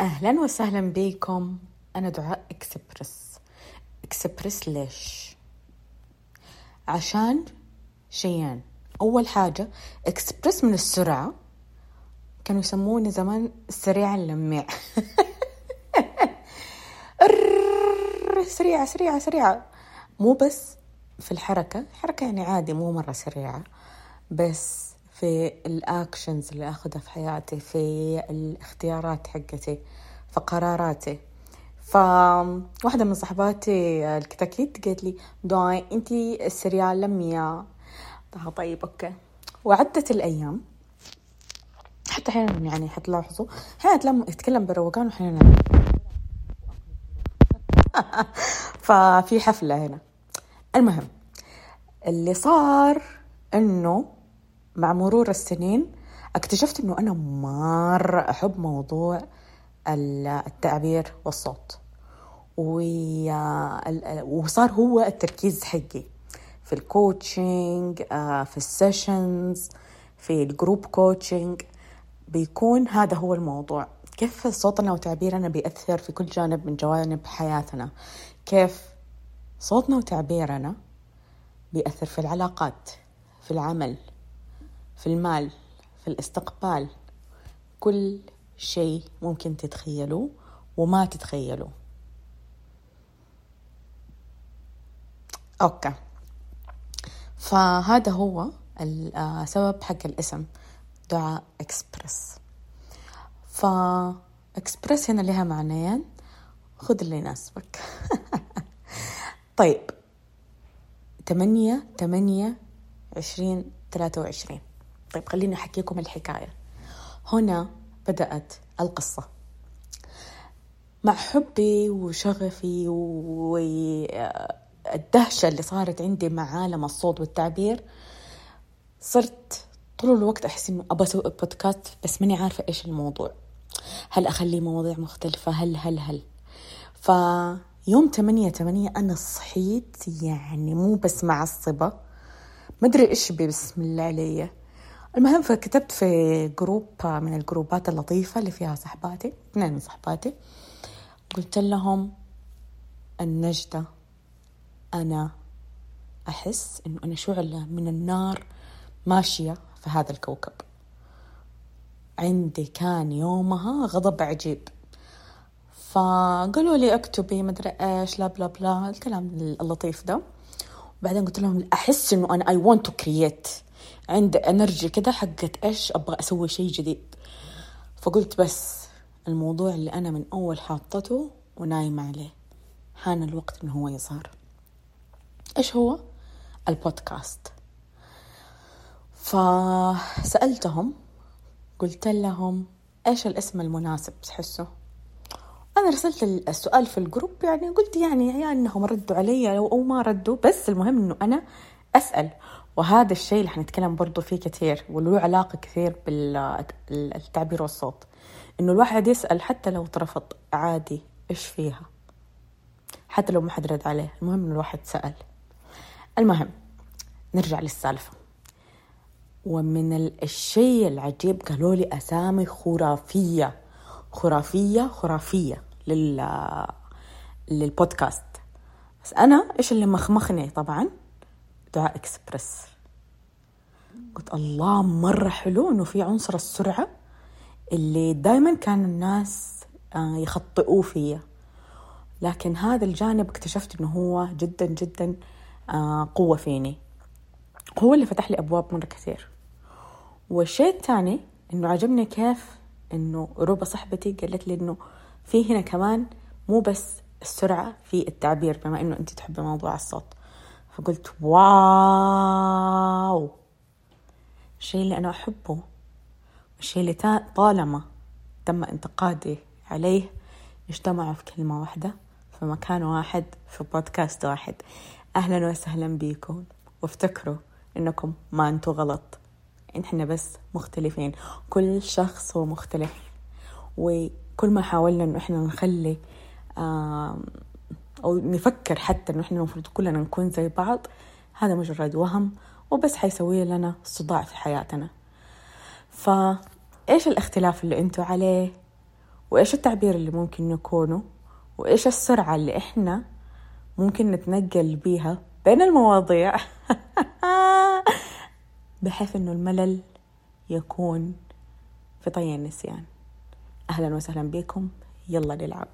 أهلا وسهلا بكم. أنا دعاء إكسبرس. إكسبرس ليش؟ عشان شيئين أول حاجة إكسبرس من السرعة. كانوا يسموني زمان السريع اللميع سريعة سريعة سريعة. مو بس في الحركة. الحركة يعني عادي مو مرة سريعة. بس في ال actions اللي أخذها في حياتي في الاختيارات حقتي في قراراتي. فواحدة من صحباتي الكتاكيت قالت لي داي انتي السريع اللميع طيب okay. وعدت الأيام. حتى أحيانا يعني حتلاحظوا. أحيانا يتكلم بروقان واحيانا ففي حفلة هنا. المهم اللي صار إنه مع مرور السنين اكتشفت إنه أنا مرة أحب موضوع التعبير والصوت. وصار هو التركيز حقي في ال coaching في ال sessions في ال group coaching بيكون هذا هو الموضوع. كيف صوتنا وتعبيرنا بيأثر في كل جانب من جوانب حياتنا؟ كيف صوتنا وتعبيرنا بيأثر في العلاقات في العمل في المال في الاستقبال كل شيء ممكن تتخيلوه وما تتخيلوه أوكي. فهذا هو السبب حق الاسم دعاء إكسبرس. فإكسبرس هنا لها معنيين خذ اللي يناسبك. طيب. تمانية تمانية عشرين ثلاثة وعشرين. طيب خليني أحكيكم الحكاية. هنا بدأت القصة. مع حبي وشغفي والدهشة اللي صارت عندي مع عالم الصوت والتعبير صرت طول الوقت أحس إنه أبغى أسوي بودكاست بس ماني عارفة إيش الموضوع. هل أخلي مواضيع مختلفة؟ هل هل هل. فيوم تمانية تمانية أنا صحيت يعني مو بس معصبة مدري إيش بسم الله علي المهم فكتبت في جروب من الجروبات اللطيفة اللي فيها صحباتي اثنين من صحباتي. قلت لهم النجدة أنا أحس إنه أنا شعلة من النار ماشية في هذا الكوكب. عندي كان يومها غضب عجيب. فقالوا لي اكتبي مدري إيش لا bla bla الكلام اللطيف ده. وبعدين قلت لهم أحس إنه أنا I want to create عندي energy كده حقت إيش أبغى أسوي شيء جديد. فقلت بس الموضوع اللي أنا من أول حاطته ونايمة عليه. حان الوقت إنه هو يظهر. إيش هو؟ البودكاست. فسألتهم قلت لهم إيش الاسم المناسب تحسوا أنا رسلت السؤال في الجروب يعني قلت يعني يا إنهم ردوا علي أو ما ردوا بس المهم إنه أنا أسأل. وهذا الشيء اللي حنتكلم برضو فيه كثير وله علاقة كثير بالتعبير والصوت. إنه الواحد يسأل حتى لو ترفض عادي إيش فيها؟ حتى لو ما حد رد عليه. المهم إنه الواحد سأل. المهم نرجع للسالفة. ومن الشيء العجيب قالوا لي أسامي خرافية. خرافية خرافية لل للبودكاست. بس أنا إيش اللي مخمخني طبعا؟ دعاء اكسبرس قلت الله مرة حلو انه في عنصر السرعة اللي دائما كان الناس آه، يخطئوه فيا لكن هذا الجانب اكتشفت إنه هو جدا جدا آه، قوة فيني. هو اللي فتح لي أبواب مرة كثير. والشيء الثاني إنه عجبني كيف إنه روبا صاحبتي قالت لي إنه في هنا كمان مو بس السرعة في التعبير بما إنه أنت تحبي موضوع الصوت. فقلت واو. الشيء اللي أنا أحبه الشيء اللي طالما تم انتقادي عليه اجتمعوا في كلمة واحدة في مكان واحد في بودكاست واحد. أهلا وسهلا بيكم. وافتكروا إنكم ما أنتوا غلط. إحنا بس مختلفين. كل شخص هو مختلف. وكل ما حاولنا إنه إحنا نخلي أو نفكر حتى إنه إحنا المفروض كلنا نكون زي بعض هذا مجرد وهم وبس حيسوي لنا صداع في حياتنا. فإيش الاختلاف اللي أنتوا عليه؟ وإيش التعبير اللي ممكن نكونه وإيش السرعة اللي إحنا ممكن نتنقل بيها بين المواضيع؟ بحيث إنه الملل يكون في طي النسيان. أهلا وسهلا بكم. يلا نلعب.